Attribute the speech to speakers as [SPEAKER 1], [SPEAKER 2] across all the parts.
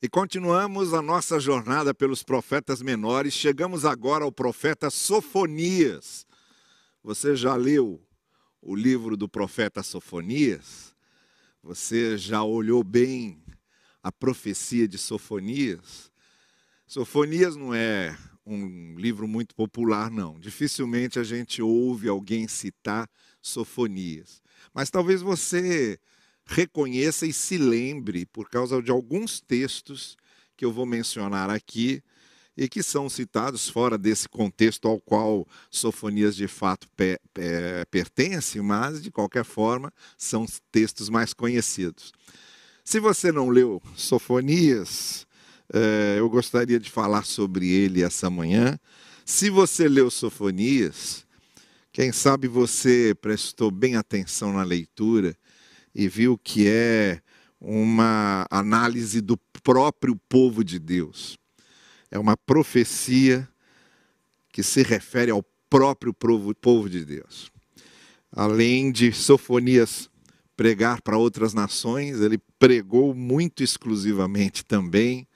[SPEAKER 1] E continuamos a nossa jornada pelos profetas menores. Chegamos agora ao profeta Sofonias. Você já leu o livro do profeta Sofonias? Você já olhou bem a profecia de Sofonias? Sofonias não é um livro muito popular, não. Dificilmente a gente ouve alguém citar Sofonias. Mas talvez você reconheça e se lembre, por causa de alguns textos que eu vou mencionar aqui e que são citados fora desse contexto ao qual Sofonias de fato pe, pe, pertence, mas de qualquer forma são textos mais conhecidos. Se você não leu Sofonias, eh, eu gostaria de falar sobre ele essa manhã. Se você leu Sofonias, quem sabe você prestou bem atenção na leitura e viu que é uma análise do próprio povo de Deus. É uma profecia que se refere ao próprio povo de Deus. Além de Sofonias pregar para outras nações, ele pregou muito exclusivamente também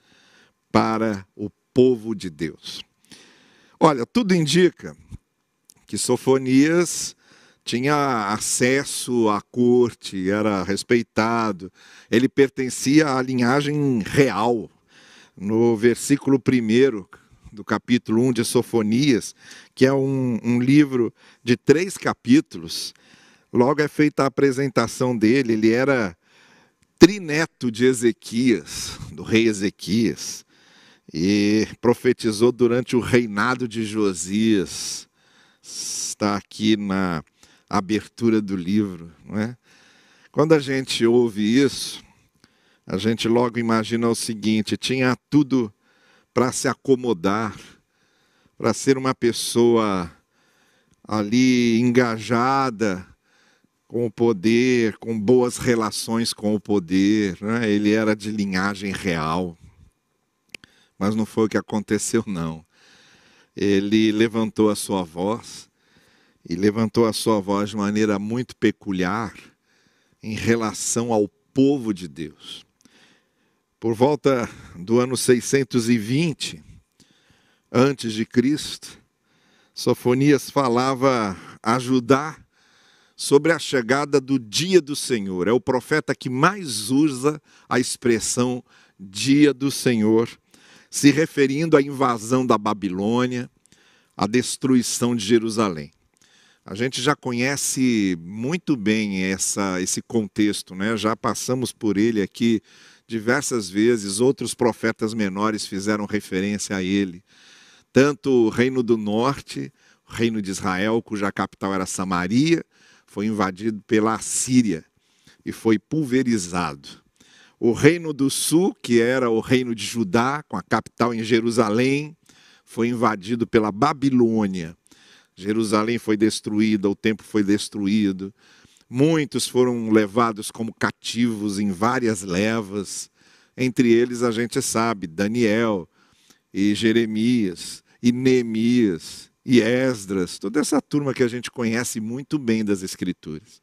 [SPEAKER 1] para o povo de Deus. Olha, tudo indica que Sofonias tinha acesso à corte, era respeitado, ele pertencia à linhagem real. No versículo 1 do capítulo 1 de Sofonias, que é um, um livro de três capítulos, logo é feita a apresentação dele. Ele era trineto de Ezequias, do rei Ezequias, e profetizou durante o reinado de Josias. Está aqui na abertura do livro. Não é? Quando a gente ouve isso, a gente logo imagina o seguinte: tinha tudo para se acomodar, para ser uma pessoa ali engajada com o poder, com boas relações com o poder. Né? Ele era de linhagem real. Mas não foi o que aconteceu, não. Ele levantou a sua voz e levantou a sua voz de maneira muito peculiar em relação ao povo de Deus. Por volta do ano 620 antes de Cristo, Sofonias falava a Judá sobre a chegada do dia do Senhor. É o profeta que mais usa a expressão dia do Senhor, se referindo à invasão da Babilônia, à destruição de Jerusalém. A gente já conhece muito bem essa, esse contexto, né? já passamos por ele aqui diversas vezes, outros profetas menores fizeram referência a ele. Tanto o Reino do Norte, o Reino de Israel, cuja capital era Samaria, foi invadido pela Assíria e foi pulverizado. O Reino do Sul, que era o Reino de Judá, com a capital em Jerusalém, foi invadido pela Babilônia Jerusalém foi destruída, o templo foi destruído. Muitos foram levados como cativos em várias levas. Entre eles a gente sabe Daniel e Jeremias e Neemias e Esdras, toda essa turma que a gente conhece muito bem das escrituras.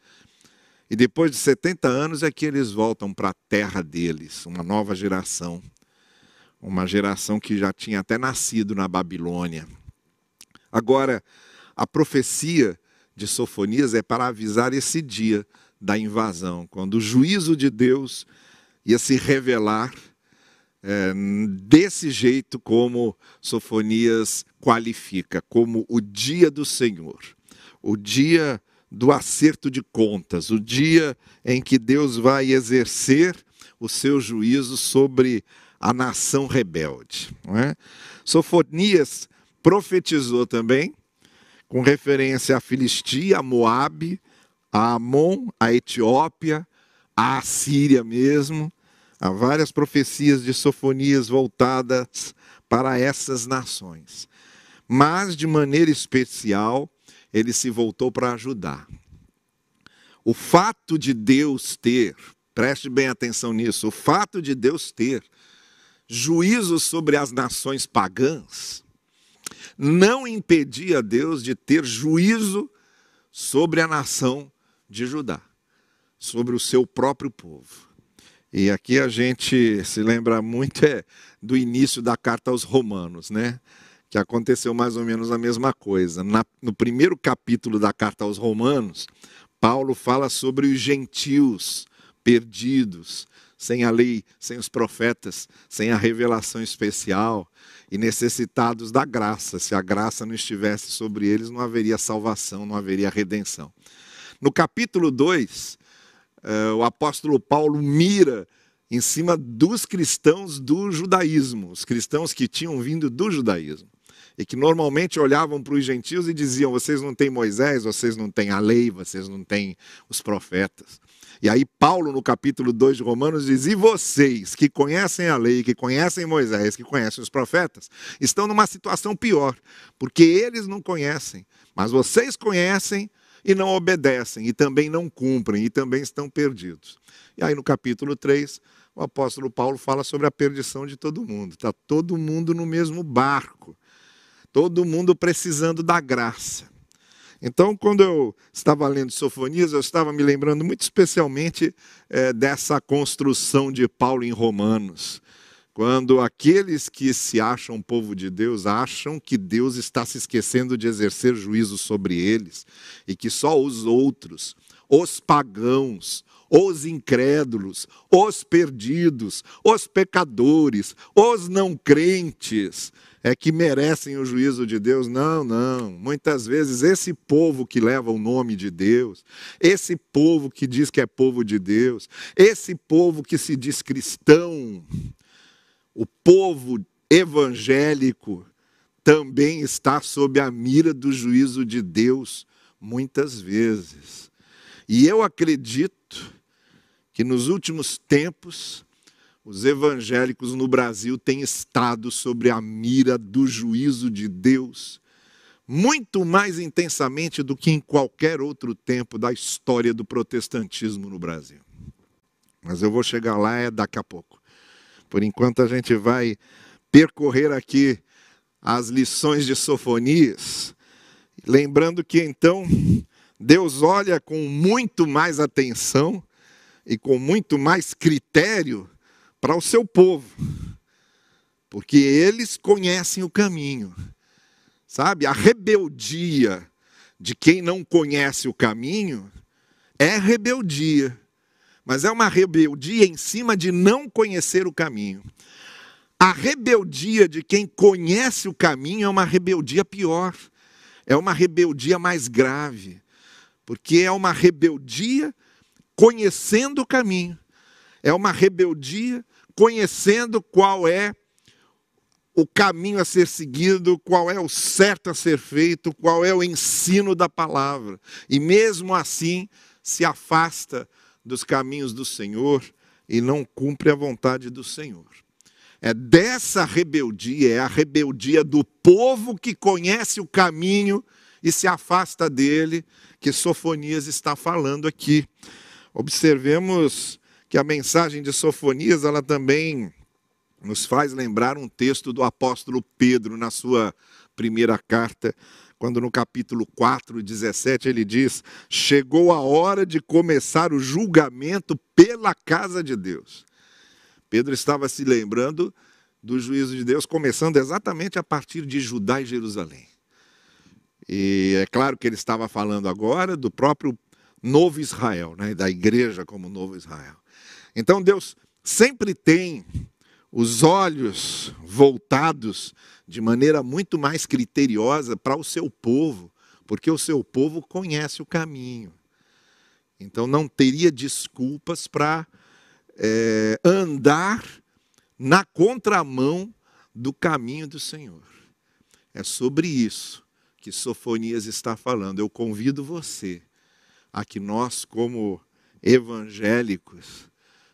[SPEAKER 1] E depois de 70 anos é que eles voltam para a terra deles, uma nova geração. Uma geração que já tinha até nascido na Babilônia. Agora, a profecia de Sofonias é para avisar esse dia da invasão, quando o juízo de Deus ia se revelar é, desse jeito como Sofonias qualifica, como o dia do Senhor, o dia do acerto de contas, o dia em que Deus vai exercer o seu juízo sobre a nação rebelde. É? Sofonias profetizou também com referência à Filistia, a Moabe, a Amon, a Etiópia, a Assíria mesmo. Há várias profecias de Sofonias voltadas para essas nações. Mas, de maneira especial, ele se voltou para ajudar. O fato de Deus ter, preste bem atenção nisso, o fato de Deus ter juízo sobre as nações pagãs, não impedia Deus de ter juízo sobre a nação de Judá, sobre o seu próprio povo. E aqui a gente se lembra muito é, do início da carta aos Romanos, né? Que aconteceu mais ou menos a mesma coisa. Na, no primeiro capítulo da carta aos Romanos, Paulo fala sobre os gentios perdidos, sem a lei, sem os profetas, sem a revelação especial e necessitados da graça. Se a graça não estivesse sobre eles, não haveria salvação, não haveria redenção. No capítulo 2, eh, o apóstolo Paulo mira em cima dos cristãos do judaísmo, os cristãos que tinham vindo do judaísmo e que normalmente olhavam para os gentios e diziam: vocês não têm Moisés, vocês não têm a lei, vocês não têm os profetas. E aí, Paulo, no capítulo 2 de Romanos, diz: E vocês que conhecem a lei, que conhecem Moisés, que conhecem os profetas, estão numa situação pior, porque eles não conhecem, mas vocês conhecem e não obedecem, e também não cumprem, e também estão perdidos. E aí, no capítulo 3, o apóstolo Paulo fala sobre a perdição de todo mundo. Está todo mundo no mesmo barco todo mundo precisando da graça. Então, quando eu estava lendo Sofonias, eu estava me lembrando muito especialmente é, dessa construção de Paulo em Romanos. Quando aqueles que se acham povo de Deus acham que Deus está se esquecendo de exercer juízo sobre eles e que só os outros, os pagãos, os incrédulos, os perdidos, os pecadores, os não crentes, é que merecem o juízo de Deus. Não, não. Muitas vezes esse povo que leva o nome de Deus, esse povo que diz que é povo de Deus, esse povo que se diz cristão, o povo evangélico também está sob a mira do juízo de Deus muitas vezes. E eu acredito que nos últimos tempos os evangélicos no Brasil têm estado sobre a mira do juízo de Deus muito mais intensamente do que em qualquer outro tempo da história do protestantismo no Brasil. Mas eu vou chegar lá é daqui a pouco. Por enquanto a gente vai percorrer aqui as lições de Sofonias, lembrando que então Deus olha com muito mais atenção e com muito mais critério para o seu povo, porque eles conhecem o caminho. Sabe? A rebeldia de quem não conhece o caminho é rebeldia, mas é uma rebeldia em cima de não conhecer o caminho. A rebeldia de quem conhece o caminho é uma rebeldia pior, é uma rebeldia mais grave, porque é uma rebeldia conhecendo o caminho, é uma rebeldia conhecendo qual é o caminho a ser seguido, qual é o certo a ser feito, qual é o ensino da palavra. E mesmo assim se afasta dos caminhos do Senhor e não cumpre a vontade do Senhor. É dessa rebeldia, é a rebeldia do povo que conhece o caminho e se afasta dele, que Sofonias está falando aqui. Observemos que a mensagem de Sofonias, ela também nos faz lembrar um texto do apóstolo Pedro na sua primeira carta, quando no capítulo 4, 17, ele diz: Chegou a hora de começar o julgamento pela casa de Deus. Pedro estava se lembrando do juízo de Deus, começando exatamente a partir de Judá e Jerusalém. E é claro que ele estava falando agora do próprio novo Israel, né, da igreja como novo Israel. Então Deus sempre tem os olhos voltados de maneira muito mais criteriosa para o seu povo, porque o seu povo conhece o caminho. Então não teria desculpas para é, andar na contramão do caminho do Senhor. É sobre isso que Sofonias está falando. Eu convido você a que nós, como evangélicos,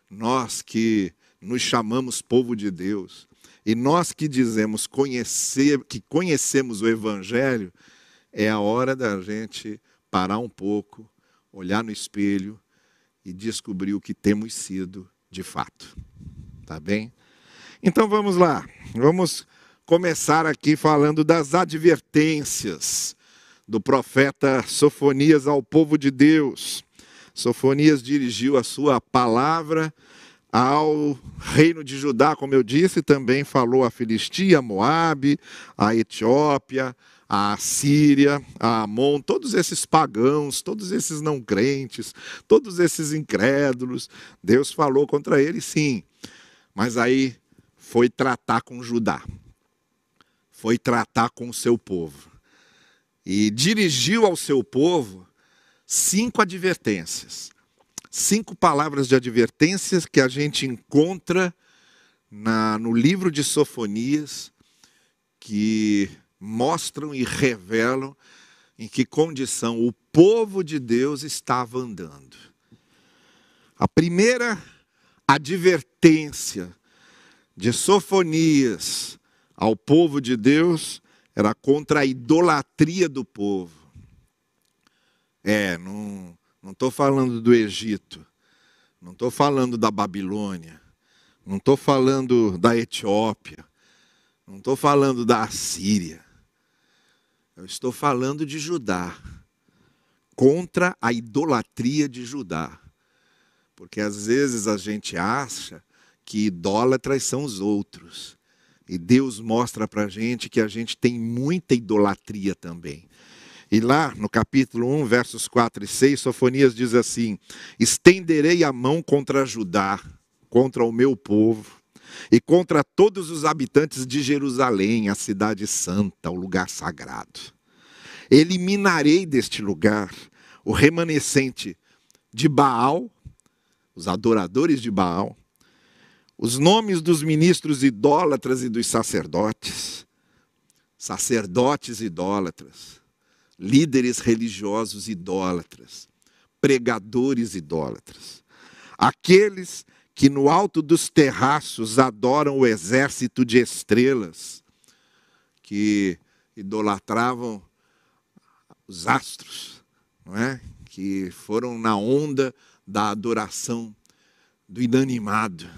[SPEAKER 1] nós que nos chamamos povo de Deus, e nós que dizemos conhecer, que conhecemos o Evangelho, é a hora da gente parar um pouco, olhar no espelho e descobrir o que temos sido de fato. Tá bem? Então vamos lá, vamos começar aqui falando das advertências do profeta Sofonias ao povo de Deus. Sofonias dirigiu a sua palavra ao reino de Judá, como eu disse, também falou a Filistia, Moabe, a Etiópia, a Síria, a Amon, todos esses pagãos, todos esses não crentes, todos esses incrédulos, Deus falou contra eles sim. Mas aí foi tratar com Judá. Foi tratar com o seu povo. E dirigiu ao seu povo cinco advertências. Cinco palavras de advertências que a gente encontra na, no livro de Sofonias, que mostram e revelam em que condição o povo de Deus estava andando. A primeira advertência de Sofonias ao povo de Deus era contra a idolatria do povo. É, não estou falando do Egito, não estou falando da Babilônia, não estou falando da Etiópia, não estou falando da Assíria. Eu estou falando de Judá, contra a idolatria de Judá. Porque às vezes a gente acha que idólatras são os outros. E Deus mostra para a gente que a gente tem muita idolatria também. E lá no capítulo 1, versos 4 e 6, Sofonias diz assim: Estenderei a mão contra Judá, contra o meu povo, e contra todos os habitantes de Jerusalém, a cidade santa, o lugar sagrado. Eliminarei deste lugar o remanescente de Baal, os adoradores de Baal, os nomes dos ministros idólatras e dos sacerdotes, sacerdotes idólatras, líderes religiosos idólatras, pregadores idólatras, aqueles que no alto dos terraços adoram o exército de estrelas, que idolatravam os astros, não é? Que foram na onda da adoração do inanimado,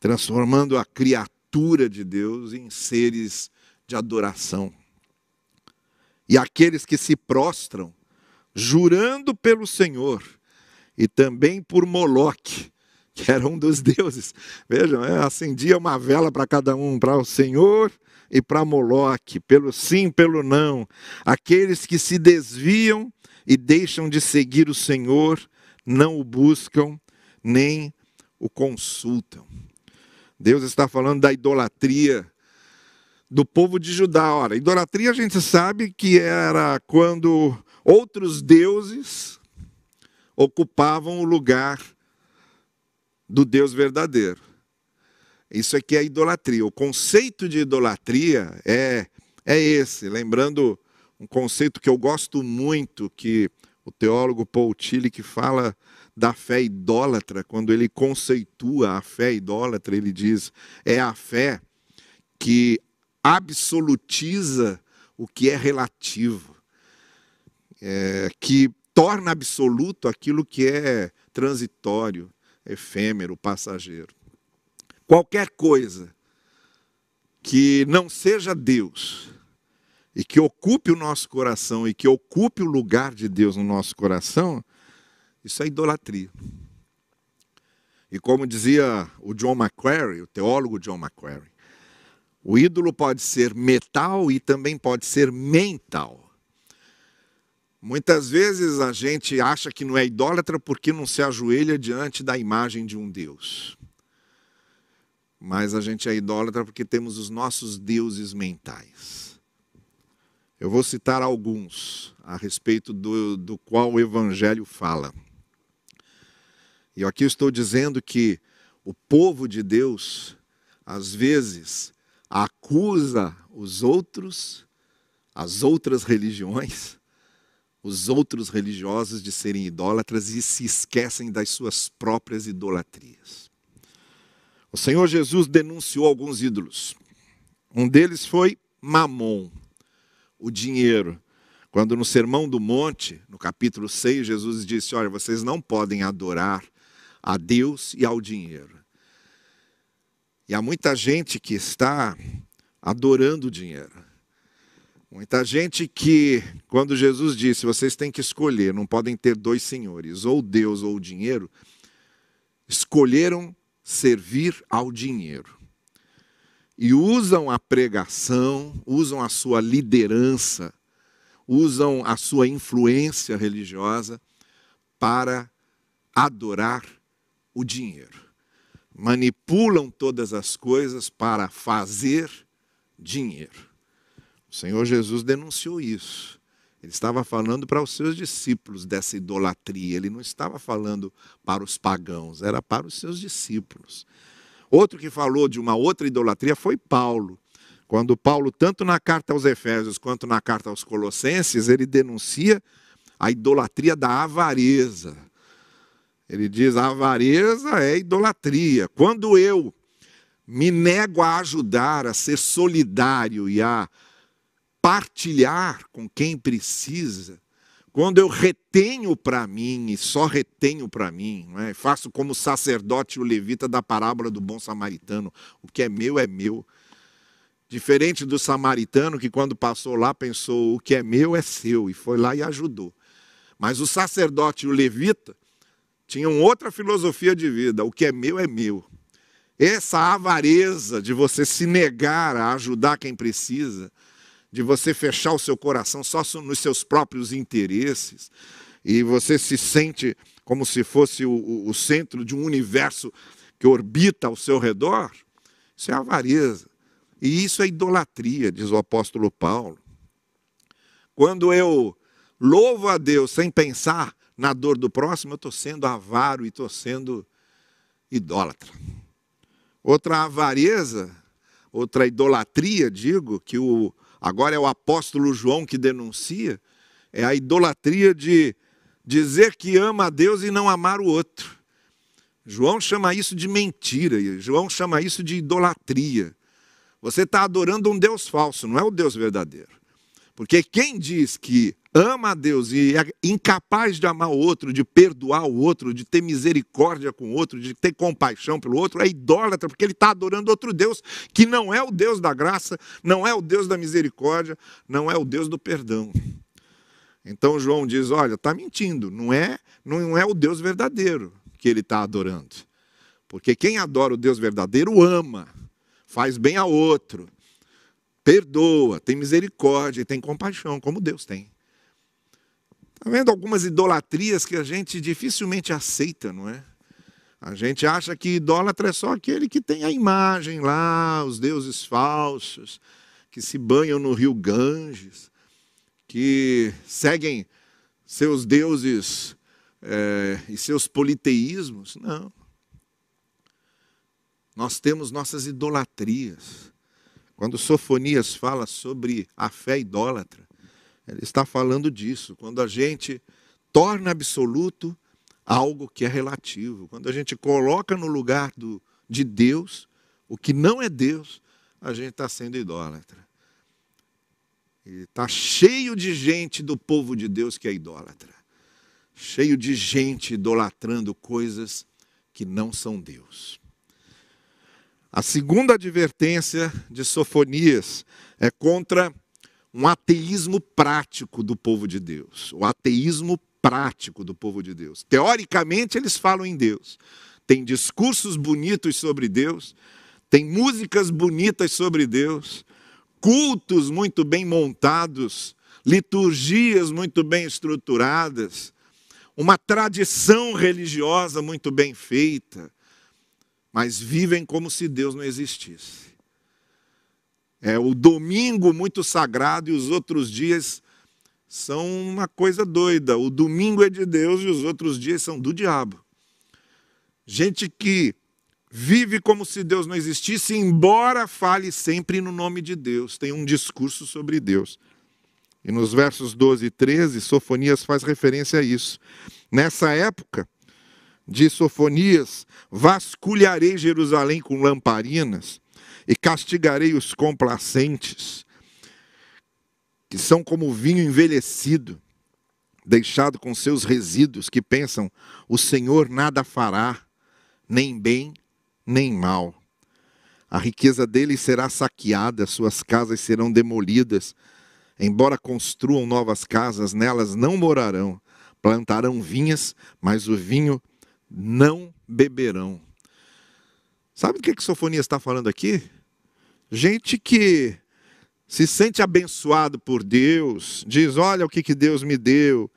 [SPEAKER 1] transformando a criatura de Deus em seres de adoração. E aqueles que se prostram, jurando pelo Senhor e também por Moloque, que era um dos deuses. Vejam, é, acendia uma vela para cada um, para o Senhor e para Moloque, pelo sim, pelo não. Aqueles que se desviam e deixam de seguir o Senhor, não o buscam, nem o consultam. Deus está falando da idolatria do povo de Judá. Ora, idolatria a gente sabe que era quando outros deuses ocupavam o lugar do Deus verdadeiro. Isso aqui é idolatria. O conceito de idolatria é, é esse. Lembrando um conceito que eu gosto muito, que o teólogo Paul Tillich fala da fé idólatra, quando ele conceitua a fé idólatra, ele diz: é a fé que absolutiza o que é relativo, é, que torna absoluto aquilo que é transitório efêmero, passageiro. Qualquer coisa que não seja Deus e que ocupe o nosso coração e que ocupe o lugar de Deus no nosso coração, isso é idolatria. E como dizia o John Macquarie, o teólogo John Macquarie, o ídolo pode ser metal e também pode ser mental. Muitas vezes a gente acha que não é idólatra porque não se ajoelha diante da imagem de um Deus. Mas a gente é idólatra porque temos os nossos deuses mentais. Eu vou citar alguns a respeito do, do qual o Evangelho fala. E aqui estou dizendo que o povo de Deus, às vezes, acusa os outros, as outras religiões, os outros religiosos de serem idólatras e se esquecem das suas próprias idolatrias. O Senhor Jesus denunciou alguns ídolos. Um deles foi Mamon, o dinheiro. Quando no Sermão do Monte, no capítulo 6, Jesus disse: Olha, vocês não podem adorar a Deus e ao dinheiro. E há muita gente que está adorando o dinheiro. Muita gente que, quando Jesus disse, vocês têm que escolher, não podem ter dois senhores, ou Deus ou o dinheiro, escolheram servir ao dinheiro. E usam a pregação, usam a sua liderança, usam a sua influência religiosa para adorar o dinheiro. Manipulam todas as coisas para fazer dinheiro. O Senhor Jesus denunciou isso. Ele estava falando para os seus discípulos dessa idolatria, ele não estava falando para os pagãos, era para os seus discípulos. Outro que falou de uma outra idolatria foi Paulo. Quando Paulo, tanto na carta aos Efésios quanto na carta aos Colossenses, ele denuncia a idolatria da avareza. Ele diz: a avareza é idolatria. Quando eu me nego a ajudar, a ser solidário e a partilhar com quem precisa, quando eu retenho para mim e só retenho para mim, é? faço como o sacerdote o levita da parábola do bom samaritano: o que é meu é meu. Diferente do samaritano que, quando passou lá, pensou: o que é meu é seu, e foi lá e ajudou. Mas o sacerdote e o levita tinham outra filosofia de vida: o que é meu é meu. Essa avareza de você se negar a ajudar quem precisa, de você fechar o seu coração só nos seus próprios interesses, e você se sente como se fosse o, o centro de um universo que orbita ao seu redor, isso é avareza. E isso é idolatria, diz o apóstolo Paulo. Quando eu louvo a Deus sem pensar na dor do próximo, eu estou sendo avaro e estou sendo idólatra. Outra avareza, outra idolatria, digo, que o, agora é o apóstolo João que denuncia, é a idolatria de dizer que ama a Deus e não amar o outro. João chama isso de mentira, João chama isso de idolatria. Você está adorando um Deus falso, não é o Deus verdadeiro. Porque quem diz que ama a Deus e é incapaz de amar o outro, de perdoar o outro, de ter misericórdia com o outro, de ter compaixão pelo outro, é idólatra, porque ele está adorando outro Deus que não é o Deus da graça, não é o Deus da misericórdia, não é o Deus do perdão. Então João diz: olha, está mentindo, não é, não é o Deus verdadeiro que ele está adorando. Porque quem adora o Deus verdadeiro ama, faz bem a outro, perdoa, tem misericórdia tem compaixão, como Deus tem. Está vendo algumas idolatrias que a gente dificilmente aceita, não é? A gente acha que idólatra é só aquele que tem a imagem lá, os deuses falsos, que se banham no rio Ganges, que seguem seus deuses é, e seus politeísmos. Não. Nós temos nossas idolatrias. Quando Sofonias fala sobre a fé idólatra, ele está falando disso. Quando a gente torna absoluto algo que é relativo, quando a gente coloca no lugar do, de Deus o que não é Deus, a gente está sendo idólatra. Está cheio de gente do povo de Deus que é idólatra. Cheio de gente idolatrando coisas que não são Deus. A segunda advertência de Sofonias é contra um ateísmo prático do povo de Deus. O ateísmo prático do povo de Deus. Teoricamente, eles falam em Deus. Tem discursos bonitos sobre Deus, tem músicas bonitas sobre Deus, cultos muito bem montados, liturgias muito bem estruturadas, uma tradição religiosa muito bem feita, mas vivem como se Deus não existisse. É o domingo muito sagrado e os outros dias são uma coisa doida. O domingo é de Deus e os outros dias são do diabo. Gente que vive como se Deus não existisse, embora fale sempre no nome de Deus, tem um discurso sobre Deus. E nos versos 12 e 13, Sofonias faz referência a isso. Nessa época, de Sofonias, vasculharei Jerusalém com lamparinas e castigarei os complacentes, que são como vinho envelhecido, deixado com seus resíduos, que pensam: o Senhor nada fará, nem bem, nem mal. A riqueza deles será saqueada, suas casas serão demolidas. Embora construam novas casas, nelas não morarão. Plantarão vinhas, mas o vinho não beberão. Sabe do que, que Sofonias está falando aqui? Gente que se sente abençoado por Deus, diz: Olha o que, que Deus me deu,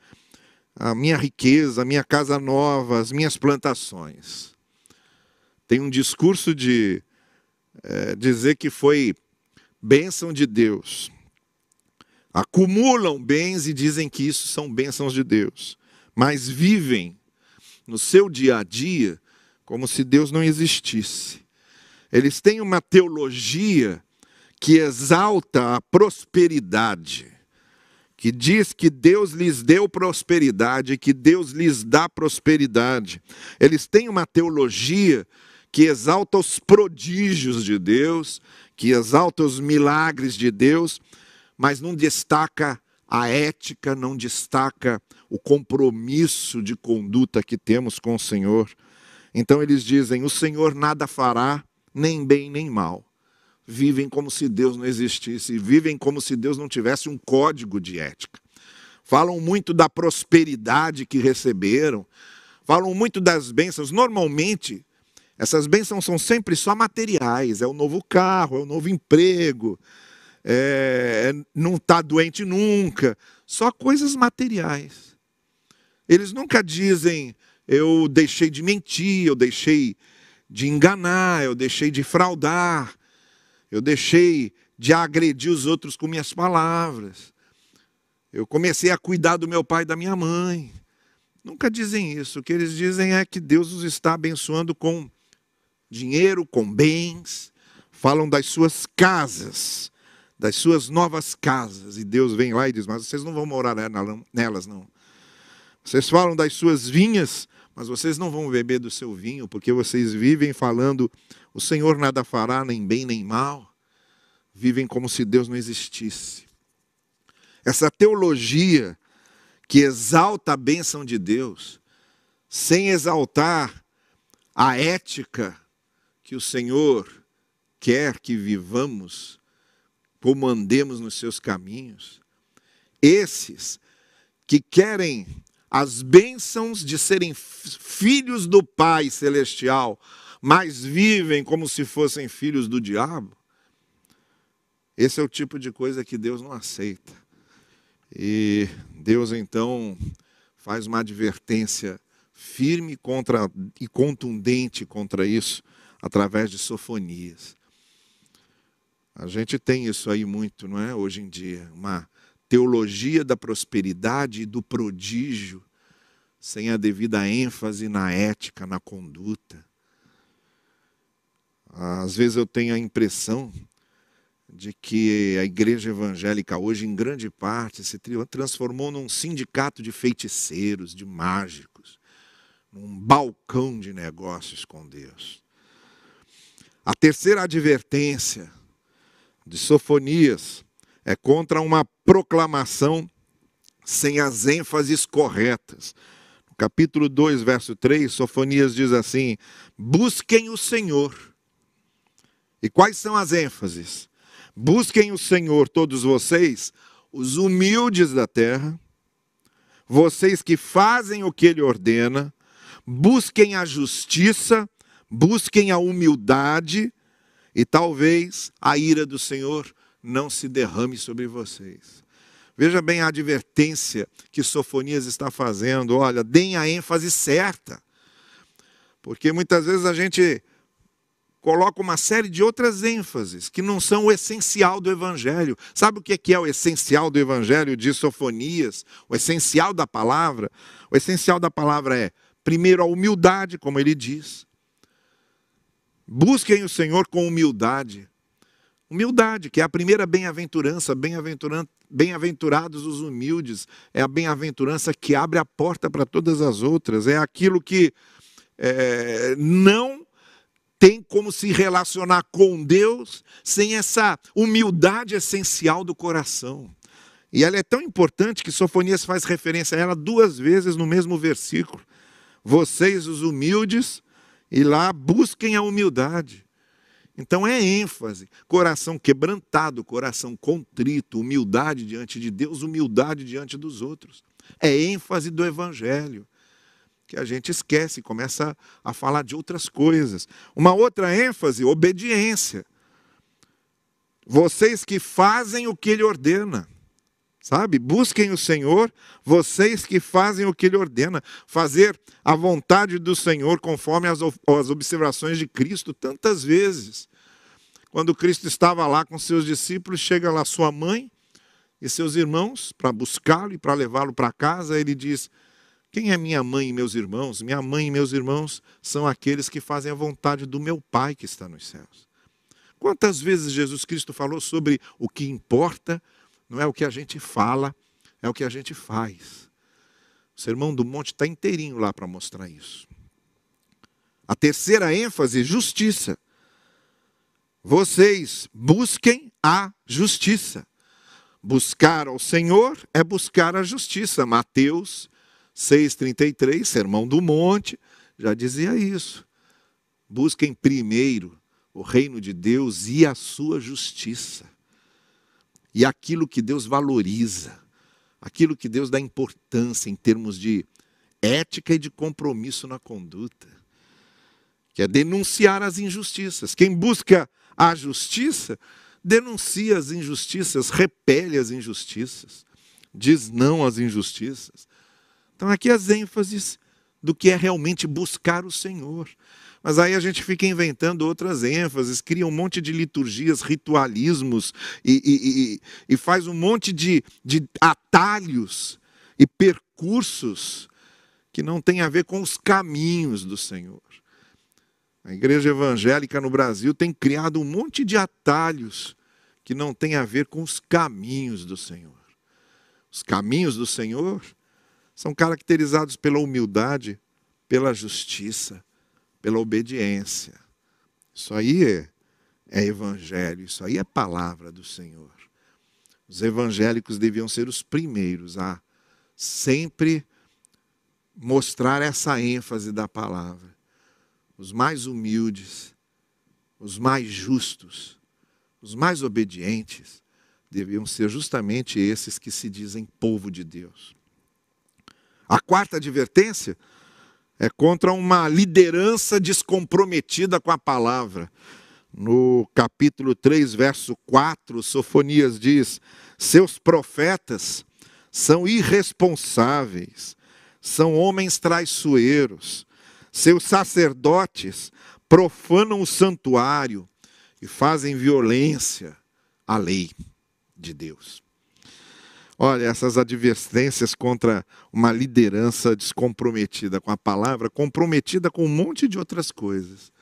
[SPEAKER 1] a minha riqueza, a minha casa nova, as minhas plantações. Tem um discurso de é, dizer que foi bênção de Deus. Acumulam bens e dizem que isso são bênçãos de Deus, mas vivem no seu dia a dia como se Deus não existisse. Eles têm uma teologia que exalta a prosperidade, que diz que Deus lhes deu prosperidade, que Deus lhes dá prosperidade. Eles têm uma teologia que exalta os prodígios de Deus, que exalta os milagres de Deus, mas não destaca a ética, não destaca o compromisso de conduta que temos com o Senhor. Então eles dizem: o Senhor nada fará, nem bem nem mal. Vivem como se Deus não existisse, vivem como se Deus não tivesse um código de ética. Falam muito da prosperidade que receberam, falam muito das bênçãos. Normalmente, essas bênçãos são sempre só materiais: é o novo carro, é o novo emprego, é, não está doente nunca. Só coisas materiais. Eles nunca dizem, eu deixei de mentir, eu deixei de enganar, eu deixei de fraudar, eu deixei de agredir os outros com minhas palavras. Eu comecei a cuidar do meu pai e da minha mãe. Nunca dizem isso. O que eles dizem é que Deus os está abençoando com dinheiro, com bens, falam das suas casas, das suas novas casas. E Deus vem lá e diz: Mas vocês não vão morar nelas, não. Vocês falam das suas vinhas, mas vocês não vão beber do seu vinho, porque vocês vivem falando: O Senhor nada fará, nem bem nem mal. Vivem como se Deus não existisse. Essa teologia que exalta a bênção de Deus, sem exaltar a ética que o Senhor quer que vivamos, como andemos nos seus caminhos. Esses que querem as bênçãos de serem filhos do Pai Celestial, mas vivem como se fossem filhos do diabo, esse é o tipo de coisa que Deus não aceita. E Deus então faz uma advertência firme contra e contundente contra isso, através de sofonias. A gente tem isso aí muito, não é? Hoje em dia, uma teologia da prosperidade e do prodígio, sem a devida ênfase na ética, na conduta. Às vezes eu tenho a impressão de que a igreja evangélica hoje, em grande parte, se transformou num sindicato de feiticeiros, de mágicos, num balcão de negócios com Deus. A terceira advertência de Sofonias é contra uma proclamação sem as ênfases corretas. No capítulo 2, verso 3, Sofonias diz assim: Busquem o Senhor. E quais são as ênfases? Busquem o Senhor, todos vocês, os humildes da terra, vocês que fazem o que Ele ordena, busquem a justiça, busquem a humildade, e talvez a ira do Senhor não se derrame sobre vocês. Veja bem a advertência que Sofonias está fazendo. Olha, deem a ênfase certa. Porque muitas vezes a gente coloca uma série de outras ênfases que não são o essencial do Evangelho. Sabe o que é o essencial do Evangelho de Sofonias? O essencial da palavra? O essencial da palavra é, primeiro, a humildade, como ele diz. Busquem o Senhor com humildade. Humildade, que é a primeira bem-aventurança, bem-aventurados os humildes, é a bem-aventurança que abre a porta para todas as outras, é aquilo que é, não tem como se relacionar com Deus sem essa humildade essencial do coração. E ela é tão importante que Sofonias faz referência a ela duas vezes no mesmo versículo. Vocês, os humildes, e lá busquem a humildade. Então é ênfase, coração quebrantado, coração contrito, humildade diante de Deus, humildade diante dos outros. É ênfase do Evangelho. que a gente esquece, e começa a falar de outras coisas. Uma outra ênfase, obediência. Vocês que fazem o que ele ordena. Sabe? Busquem o Senhor, vocês que fazem o que Ele ordena. Fazer a vontade do Senhor conforme as, as observações de Cristo, tantas vezes. Quando Cristo estava lá com seus discípulos, chega lá sua mãe e seus irmãos para buscá-lo e para levá-lo para casa. Ele diz: Quem é minha mãe e meus irmãos? Minha mãe e meus irmãos são aqueles que fazem a vontade do meu Pai que está nos céus. Quantas vezes Jesus Cristo falou sobre o que importa? Não é o que a gente fala, é o que a gente faz. O Sermão do Monte está inteirinho lá para mostrar isso. A terceira ênfase, justiça. Vocês busquem a justiça. Buscar ao Senhor é buscar a justiça. Mateus 6,33, Sermão do Monte, já dizia isso. Busquem primeiro o reino de Deus e a sua justiça e aquilo que Deus valoriza, aquilo que Deus dá importância em termos de ética e de compromisso na conduta, que é denunciar as injustiças. Quem busca a justiça, denuncia as injustiças, repele as injustiças, diz não às injustiças. Então, aqui as ênfases do que é realmente buscar o Senhor. Mas aí a gente fica inventando outras ênfases, cria um monte de liturgias, ritualismos e, e, e, e faz um monte de, de atalhos e percursos que não tem a ver com os caminhos do Senhor. A igreja evangélica no Brasil tem criado um monte de atalhos que não tem a ver com os caminhos do Senhor. Os caminhos do Senhor são caracterizados pela humildade, pela justiça, pela obediência. Isso aí é, é evangelho, isso aí é palavra do Senhor. Os evangélicos deviam ser os primeiros a sempre mostrar essa ênfase da palavra. Os mais humildes, os mais justos, os mais obedientes, deviam ser justamente esses que se dizem povo de Deus. A quarta advertência é contra uma liderança descomprometida com a palavra. No capítulo 3, verso 4, Sofonias diz: Seus profetas são irresponsáveis, são homens traiçoeiros, seus sacerdotes profanam o santuário e fazem violência à lei de Deus. Olha, essas advertências contra uma liderança descomprometida com a palavra, comprometida com um monte de outras coisas,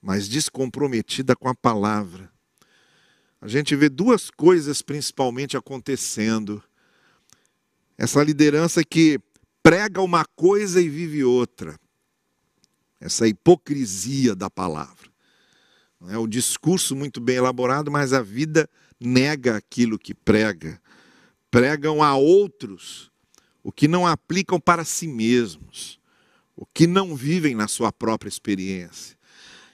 [SPEAKER 1] mas descomprometida com a palavra. A gente vê duas coisas principalmente acontecendo. Essa liderança que prega uma coisa e vive outra. Essa hipocrisia da palavra. É o discurso muito bem elaborado, mas a vida nega aquilo que prega pregam a outros o que não aplicam para si mesmos, o que não vivem na sua própria experiência.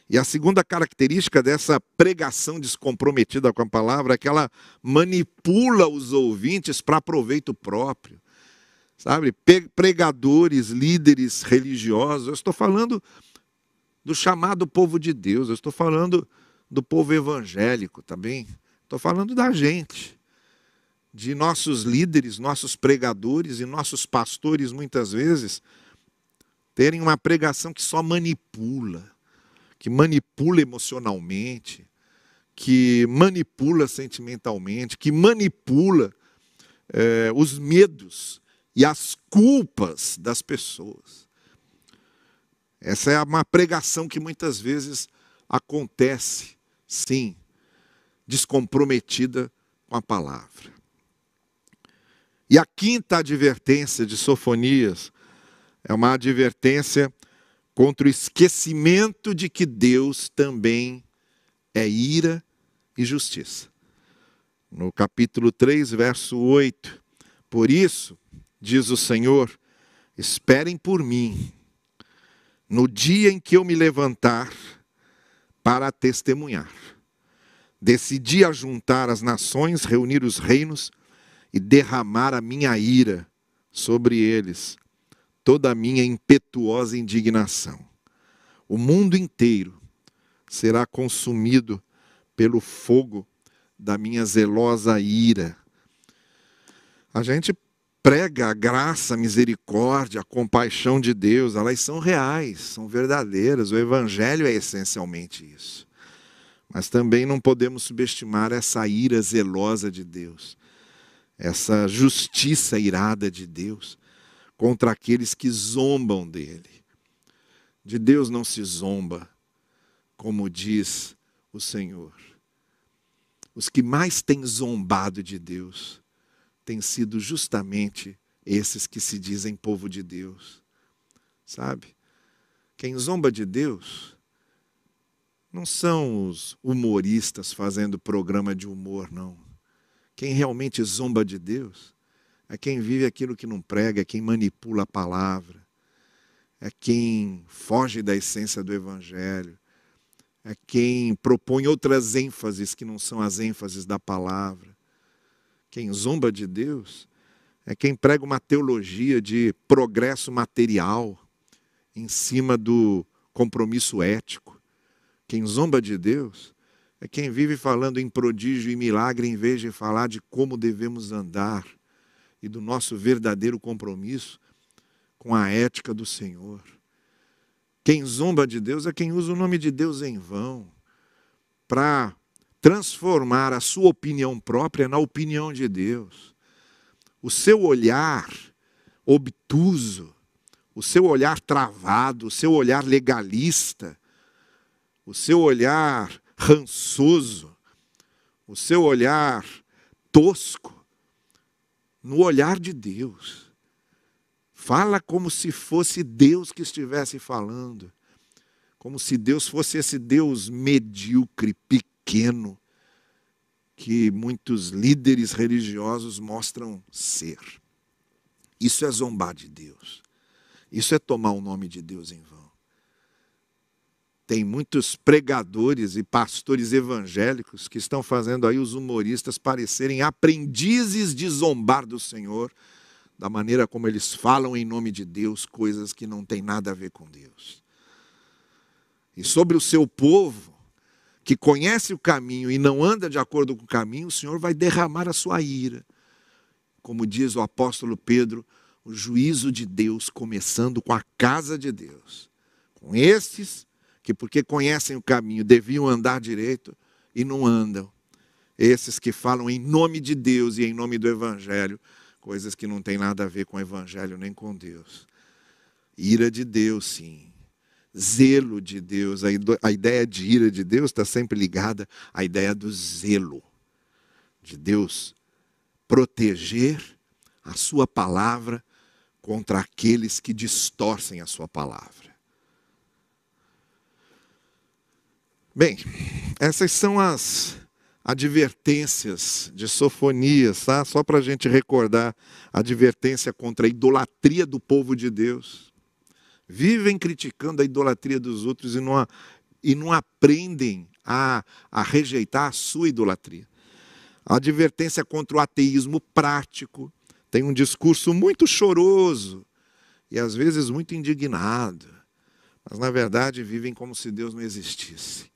[SPEAKER 1] E a segunda característica dessa pregação descomprometida com a palavra é que ela manipula os ouvintes para proveito próprio. Sabe, pregadores, líderes religiosos, eu estou falando do chamado povo de Deus, eu estou falando do povo evangélico também, estou falando da gente de nossos líderes, nossos pregadores e nossos pastores, muitas vezes, terem uma pregação que só manipula, que manipula emocionalmente, que manipula sentimentalmente, que manipula é, os medos e as culpas das pessoas. Essa é uma pregação que muitas vezes acontece, sim, descomprometida com a palavra. E a quinta advertência de Sofonias é uma advertência contra o esquecimento de que Deus também é ira e justiça. No capítulo 3, verso 8: Por isso, diz o Senhor, esperem por mim, no dia em que eu me levantar para testemunhar. Decidi ajuntar as nações, reunir os reinos e derramar a minha ira sobre eles, toda a minha impetuosa indignação. O mundo inteiro será consumido pelo fogo da minha zelosa ira. A gente prega a graça, a misericórdia, a compaixão de Deus, elas são reais, são verdadeiras. O Evangelho é essencialmente isso. Mas também não podemos subestimar essa ira zelosa de Deus, essa justiça irada de Deus contra aqueles que zombam dele. De Deus não se zomba, como diz o Senhor. Os que mais têm zombado de Deus têm sido justamente esses que se dizem povo de Deus. Sabe? Quem zomba de Deus não são os humoristas fazendo programa de humor, não. Quem realmente zomba de Deus é quem vive aquilo que não prega, é quem manipula a palavra, é quem foge da essência do Evangelho, é quem propõe outras ênfases que não são as ênfases da palavra. Quem zomba de Deus é quem prega uma teologia de progresso material em cima do compromisso ético. Quem zomba de Deus é quem vive falando em prodígio e milagre em vez de falar de como devemos andar e do nosso verdadeiro compromisso com a ética do Senhor. Quem zomba de Deus é quem usa o nome de Deus em vão para transformar a sua opinião própria na opinião de Deus. O seu olhar obtuso, o seu olhar travado, o seu olhar legalista, o seu olhar rançoso, o seu olhar tosco, no olhar de Deus. Fala como se fosse Deus que estivesse falando, como se Deus fosse esse Deus medíocre, pequeno, que muitos líderes religiosos mostram ser. Isso é zombar de Deus. Isso é tomar o nome de Deus em vão. Tem muitos pregadores e pastores evangélicos que estão fazendo aí os humoristas parecerem aprendizes de zombar do Senhor, da maneira como eles falam em nome de Deus coisas que não têm nada a ver com Deus. E sobre o seu povo, que conhece o caminho e não anda de acordo com o caminho, o Senhor vai derramar a sua ira. Como diz o apóstolo Pedro, o juízo de Deus começando com a casa de Deus. Com estes que, porque conhecem o caminho, deviam andar direito e não andam. Esses que falam em nome de Deus e em nome do Evangelho, coisas que não têm nada a ver com o Evangelho nem com Deus. Ira de Deus, sim. Zelo de Deus. A ideia de ira de Deus está sempre ligada à ideia do zelo de Deus proteger a sua palavra contra aqueles que distorcem a sua palavra. Bem, essas são as advertências de Sofonias, tá? só para a gente recordar a advertência contra a idolatria do povo de Deus. Vivem criticando a idolatria dos outros e não, e não aprendem a, a rejeitar a sua idolatria. A advertência contra o ateísmo prático. Tem um discurso muito choroso e às vezes muito indignado, mas na verdade vivem como se Deus não existisse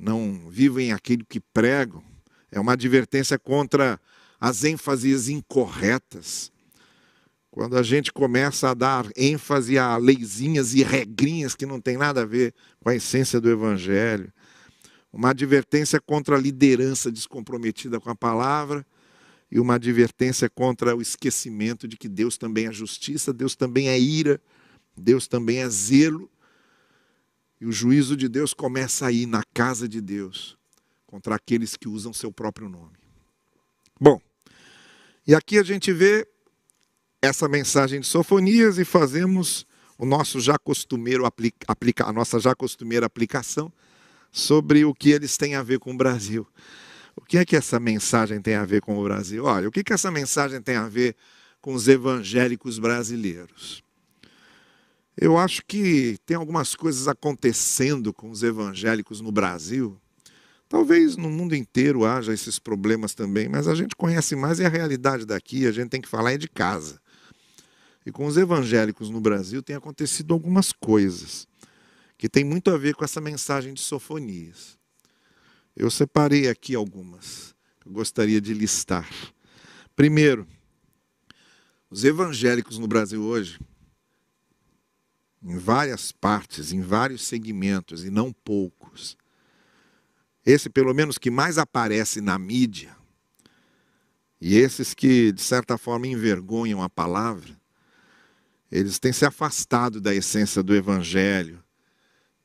[SPEAKER 1] não vivem aquilo que pregam. É uma advertência contra as ênfases incorretas. Quando a gente começa a dar ênfase a leizinhas e regrinhas que não tem nada a ver com a essência do Evangelho. Uma advertência contra a liderança descomprometida com a palavra e uma advertência contra o esquecimento de que Deus também é justiça, Deus também é ira, Deus também é zelo e o juízo de Deus começa aí, na casa de Deus, contra aqueles que usam seu próprio nome. Bom, e aqui a gente vê essa mensagem de Sofonias e fazemos o nosso já costumeiro aplica, a nossa já costumeira aplicação sobre o que eles têm a ver com o Brasil. O que é que essa mensagem tem a ver com o Brasil? Olha, o que, que essa mensagem tem a ver com os evangélicos brasileiros? Eu acho que tem algumas coisas acontecendo com os evangélicos no Brasil. Talvez no mundo inteiro haja esses problemas também, mas a gente conhece mais é a realidade daqui, a gente tem que falar é de casa. E com os evangélicos no Brasil tem acontecido algumas coisas que tem muito a ver com essa mensagem de Sofonias. Eu separei aqui algumas que eu gostaria de listar. Primeiro, os evangélicos no Brasil hoje, em várias partes, em vários segmentos, e não poucos, esse pelo menos que mais aparece na mídia, e esses que, de certa forma, envergonham a palavra, eles têm se afastado da essência do Evangelho,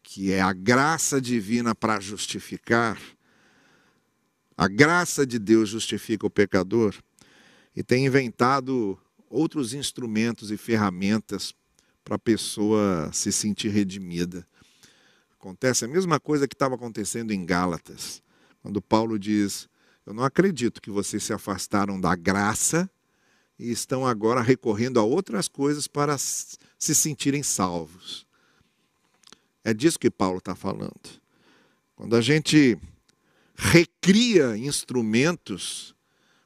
[SPEAKER 1] que é a graça divina para justificar. A graça de Deus justifica o pecador, e têm inventado outros instrumentos e ferramentas para a pessoa se sentir redimida. Acontece a mesma coisa que estava acontecendo em Gálatas, quando Paulo diz: Eu não acredito que vocês se afastaram da graça e estão agora recorrendo a outras coisas para se sentirem salvos. É disso que Paulo está falando. Quando a gente recria instrumentos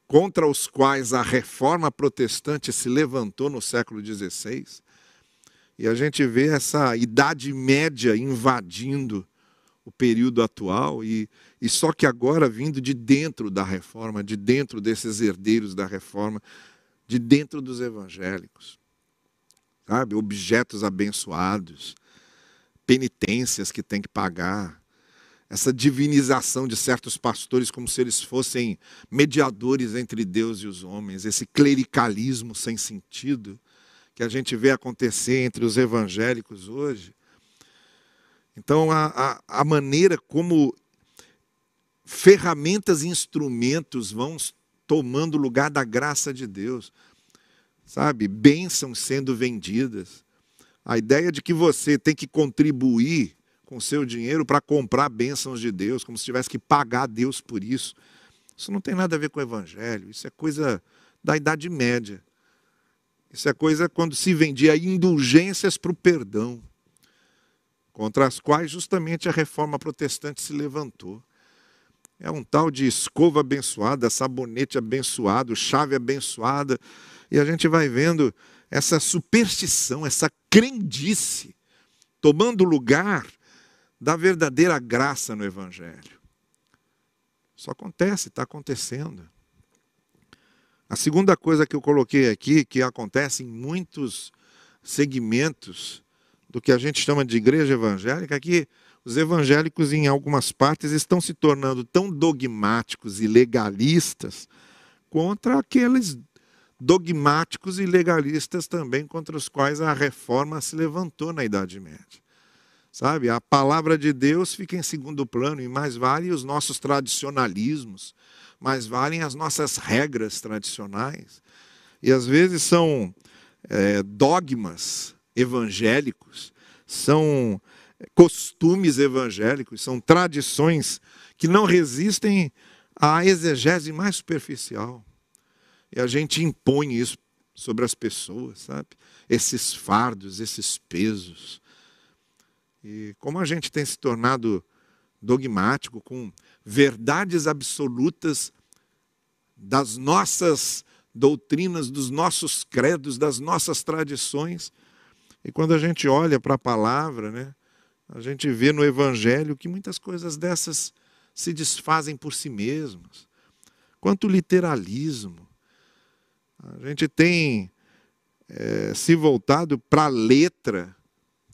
[SPEAKER 1] contra os quais a reforma protestante se levantou no século XVI, e a gente vê essa Idade Média invadindo o período atual, e, e só que agora vindo de dentro da reforma, de dentro desses herdeiros da reforma, de dentro dos evangélicos. Sabe? Objetos abençoados, penitências que tem que pagar, essa divinização de certos pastores como se eles fossem mediadores entre Deus e os homens, esse clericalismo sem sentido que a gente vê acontecer entre os evangélicos hoje. Então, a, a, a maneira como ferramentas e instrumentos vão tomando lugar da graça de Deus. Sabe? Bênçãos sendo vendidas. A ideia de que você tem que contribuir com seu dinheiro para comprar bênçãos de Deus, como se tivesse que pagar a Deus por isso. Isso não tem nada a ver com o Evangelho, isso é coisa da Idade Média. Isso é coisa quando se vendia indulgências para o perdão, contra as quais justamente a reforma protestante se levantou. É um tal de escova abençoada, sabonete abençoado, chave abençoada. E a gente vai vendo essa superstição, essa crendice, tomando lugar da verdadeira graça no Evangelho. Isso acontece, está acontecendo. A segunda coisa que eu coloquei aqui, que acontece em muitos segmentos do que a gente chama de igreja evangélica, é que os evangélicos, em algumas partes, estão se tornando tão dogmáticos e legalistas contra aqueles dogmáticos e legalistas também contra os quais a reforma se levantou na Idade Média. Sabe, a palavra de Deus fica em segundo plano e mais vale os nossos tradicionalismos, mais valem as nossas regras tradicionais. E às vezes são é, dogmas evangélicos, são costumes evangélicos, são tradições que não resistem à exegese mais superficial. E a gente impõe isso sobre as pessoas, sabe? Esses fardos, esses pesos. E como a gente tem se tornado dogmático com verdades absolutas das nossas doutrinas, dos nossos credos, das nossas tradições. E quando a gente olha para a palavra, né, a gente vê no Evangelho que muitas coisas dessas se desfazem por si mesmas. Quanto literalismo. A gente tem é, se voltado para a letra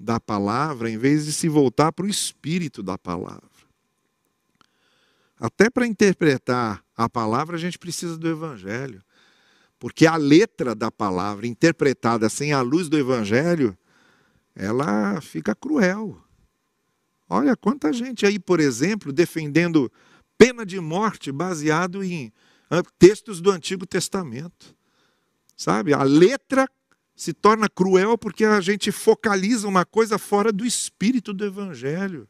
[SPEAKER 1] da palavra, em vez de se voltar para o espírito da palavra. Até para interpretar a palavra, a gente precisa do Evangelho. Porque a letra da palavra, interpretada sem a luz do Evangelho, ela fica cruel. Olha quanta gente aí, por exemplo, defendendo pena de morte baseado em ah, textos do Antigo Testamento. Sabe? A letra se torna cruel porque a gente focaliza uma coisa fora do espírito do Evangelho.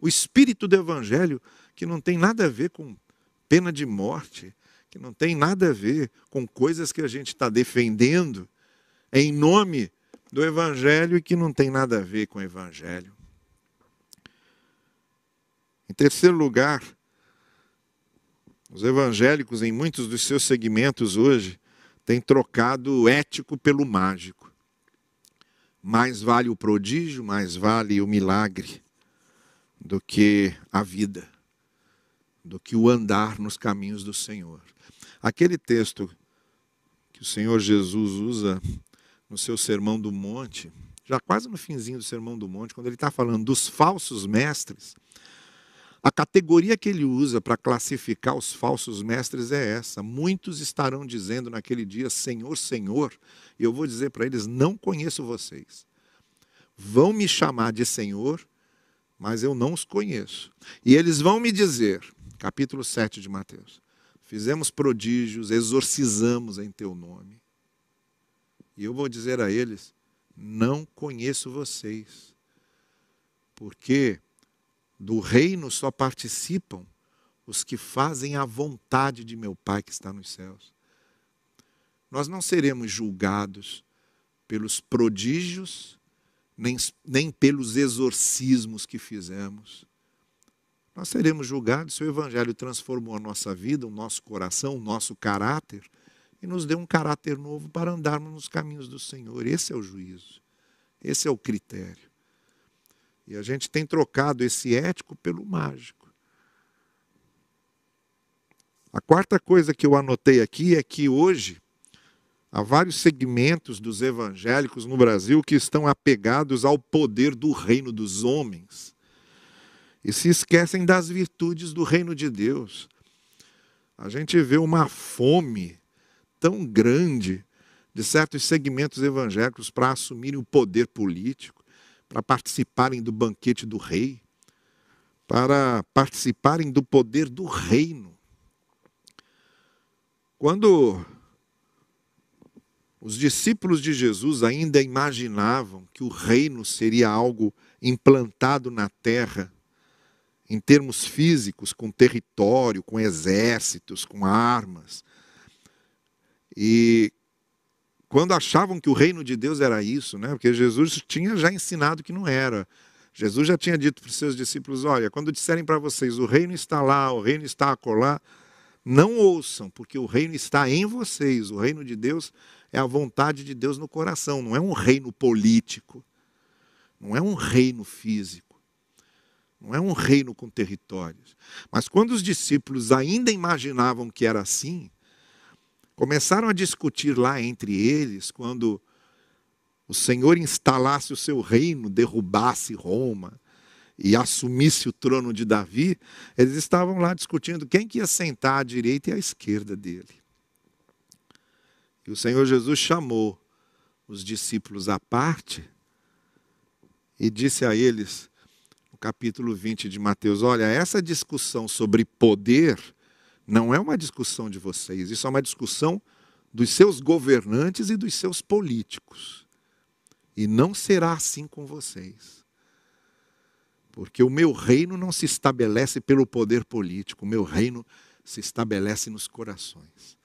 [SPEAKER 1] O espírito do Evangelho, que não tem nada a ver com pena de morte, que não tem nada a ver com coisas que a gente está defendendo em nome do Evangelho e que não tem nada a ver com o Evangelho. Em terceiro lugar, os evangélicos, em muitos dos seus segmentos hoje, têm trocado o ético pelo mágico. mais vale o prodígio, mais vale o milagre do que a vida, do que o andar nos caminhos do Senhor. Aquele texto que o Senhor Jesus usa no seu Sermão do Monte, já quase no finzinho do Sermão do Monte, quando ele está falando dos falsos mestres, a categoria que ele usa para classificar os falsos mestres é essa. Muitos estarão dizendo naquele dia, Senhor, Senhor, e eu vou dizer para eles: não conheço vocês. Vão me chamar de Senhor, mas eu não os conheço. E eles vão me dizer, capítulo 7 de Mateus: fizemos prodígios, exorcizamos em teu nome. E eu vou dizer a eles: não conheço vocês. Porque do reino só participam os que fazem a vontade de meu Pai que está nos céus. Nós não seremos julgados pelos prodígios, nem, nem pelos exorcismos que fizemos. Nós seremos julgados se o Evangelho transformou a nossa vida, o nosso coração, o nosso caráter e nos deu um caráter novo para andarmos nos caminhos do Senhor. Esse é o juízo, esse é o critério. E a gente tem trocado esse ético pelo mágico. A quarta coisa que eu anotei aqui é que hoje há vários segmentos dos evangélicos no Brasil que estão apegados ao poder do reino dos homens e se esquecem das virtudes do reino de Deus. A gente vê uma fome tão grande de certos segmentos evangélicos para assumirem o poder político para participarem do banquete do rei, para participarem do poder do reino. Quando os discípulos de Jesus ainda imaginavam que o reino seria algo implantado na terra, em termos físicos, com território, com exércitos, com armas. E quando achavam que o reino de Deus era isso, né? porque Jesus tinha já ensinado que não era. Jesus já tinha dito para os seus discípulos: olha, quando disserem para vocês o reino está lá, o reino está acolá, não ouçam, porque o reino está em vocês. O reino de Deus é a vontade de Deus no coração, não é um reino político, não é um reino físico, não é um reino com territórios. Mas quando os discípulos ainda imaginavam que era assim, Começaram a discutir lá entre eles quando o Senhor instalasse o seu reino, derrubasse Roma e assumisse o trono de Davi, eles estavam lá discutindo quem que ia sentar à direita e à esquerda dele. E o Senhor Jesus chamou os discípulos à parte e disse a eles, no capítulo 20 de Mateus: Olha, essa discussão sobre poder não é uma discussão de vocês, isso é uma discussão dos seus governantes e dos seus políticos. E não será assim com vocês. Porque o meu reino não se estabelece pelo poder político, o meu reino se estabelece nos corações.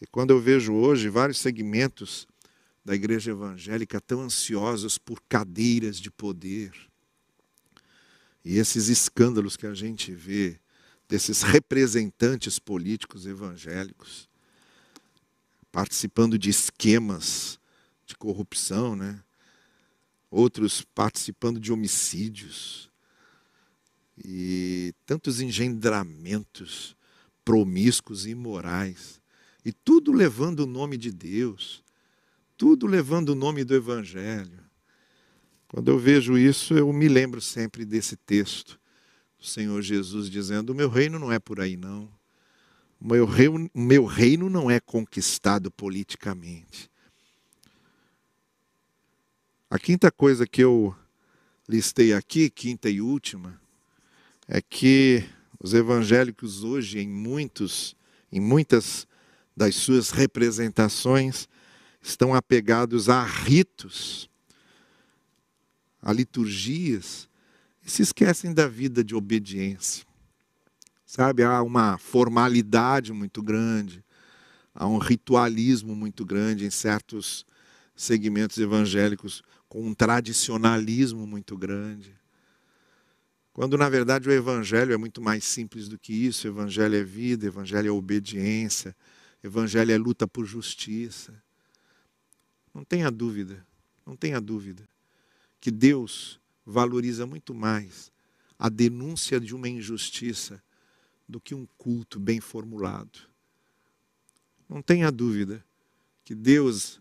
[SPEAKER 1] E quando eu vejo hoje vários segmentos da igreja evangélica tão ansiosos por cadeiras de poder, e esses escândalos que a gente vê, desses representantes políticos evangélicos, participando de esquemas de corrupção, né? outros participando de homicídios, e tantos engendramentos promíscuos e imorais, e tudo levando o nome de Deus, tudo levando o nome do Evangelho. Quando eu vejo isso, eu me lembro sempre desse texto o Senhor Jesus dizendo: O meu reino não é por aí, não. O meu reino, meu reino não é conquistado politicamente. A quinta coisa que eu listei aqui, quinta e última, é que os evangélicos hoje, em muitos, em muitas das suas representações, estão apegados a ritos, a liturgias e se esquecem da vida de obediência. Sabe, há uma formalidade muito grande, há um ritualismo muito grande em certos segmentos evangélicos, com um tradicionalismo muito grande. Quando na verdade o evangelho é muito mais simples do que isso, evangelho é vida, evangelho é obediência, evangelho é luta por justiça. Não tenha dúvida não tenha dúvida, que Deus valoriza muito mais a denúncia de uma injustiça do que um culto bem formulado. Não tenha dúvida que Deus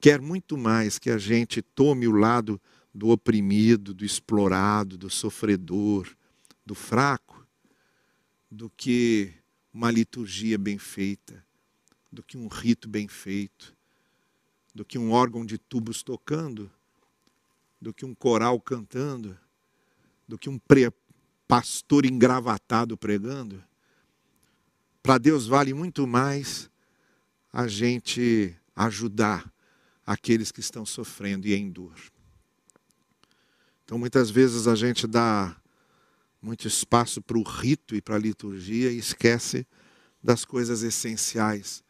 [SPEAKER 1] quer muito mais que a gente tome o lado do oprimido, do explorado, do sofredor, do fraco, do que uma liturgia bem feita, do que um rito bem feito, do que um órgão de tubos tocando, do que um coral cantando, do que um pastor engravatado pregando. Para Deus vale muito mais a gente ajudar aqueles que estão sofrendo e em dor. Então, muitas vezes a gente dá muito espaço para o rito e para a liturgia e esquece das coisas essenciais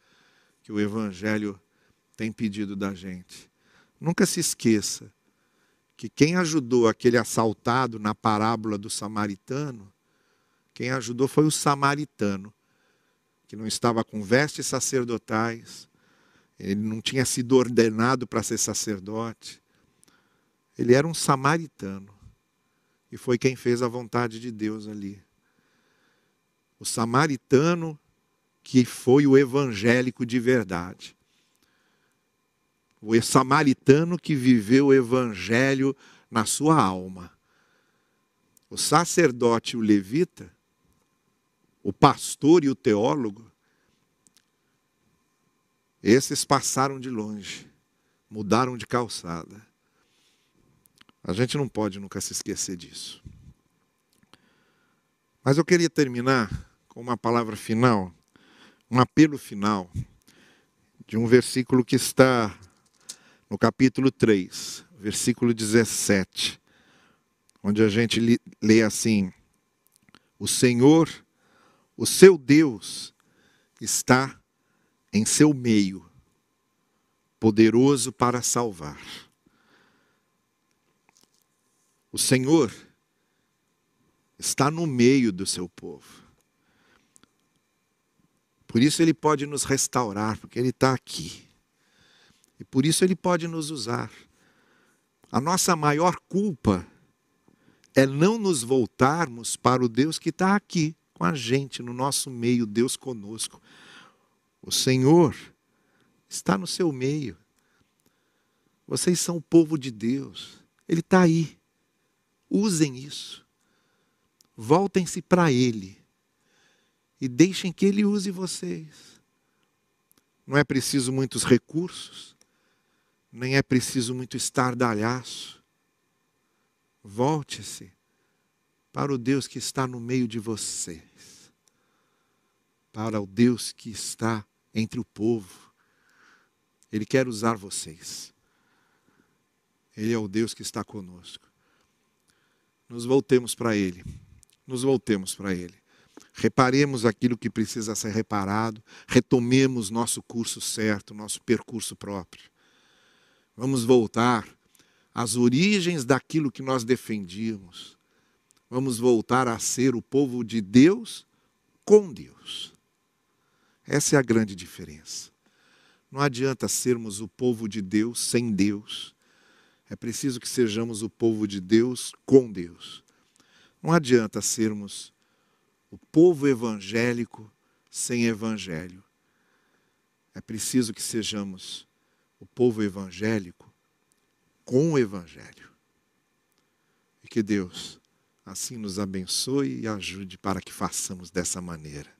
[SPEAKER 1] que o Evangelho tem pedido da gente. Nunca se esqueça que quem ajudou aquele assaltado na parábola do samaritano, quem ajudou foi o samaritano, que não estava com vestes sacerdotais, ele não tinha sido ordenado para ser sacerdote, ele era um samaritano e foi quem fez a vontade de Deus ali. O samaritano que foi o evangélico de verdade. O samaritano que viveu o evangelho na sua alma. O sacerdote e o levita, o pastor e o teólogo, esses passaram de longe, mudaram de calçada. A gente não pode nunca se esquecer disso. Mas eu queria terminar com uma palavra final, um apelo final, de um versículo que está no capítulo 3, versículo 17, onde a gente lê assim: O Senhor, o seu Deus, está em seu meio, poderoso para salvar. O Senhor está no meio do seu povo. Por isso ele pode nos restaurar, porque ele está aqui. E por isso ele pode nos usar. A nossa maior culpa é não nos voltarmos para o Deus que está aqui com a gente, no nosso meio, Deus conosco. O Senhor está no seu meio. Vocês são o povo de Deus. Ele está aí. Usem isso. Voltem-se para Ele. E deixem que Ele use vocês. Não é preciso muitos recursos, nem é preciso muito estardalhaço. Volte-se para o Deus que está no meio de vocês, para o Deus que está entre o povo. Ele quer usar vocês. Ele é o Deus que está conosco nos voltemos para Ele. Nos voltemos para Ele. Reparemos aquilo que precisa ser reparado, retomemos nosso curso certo, nosso percurso próprio. Vamos voltar às origens daquilo que nós defendíamos. Vamos voltar a ser o povo de Deus com Deus. Essa é a grande diferença. Não adianta sermos o povo de Deus sem Deus. É preciso que sejamos o povo de Deus com Deus. Não adianta sermos o povo evangélico sem evangelho. É preciso que sejamos o povo evangélico com o evangelho. E que Deus assim nos abençoe e ajude para que façamos dessa maneira.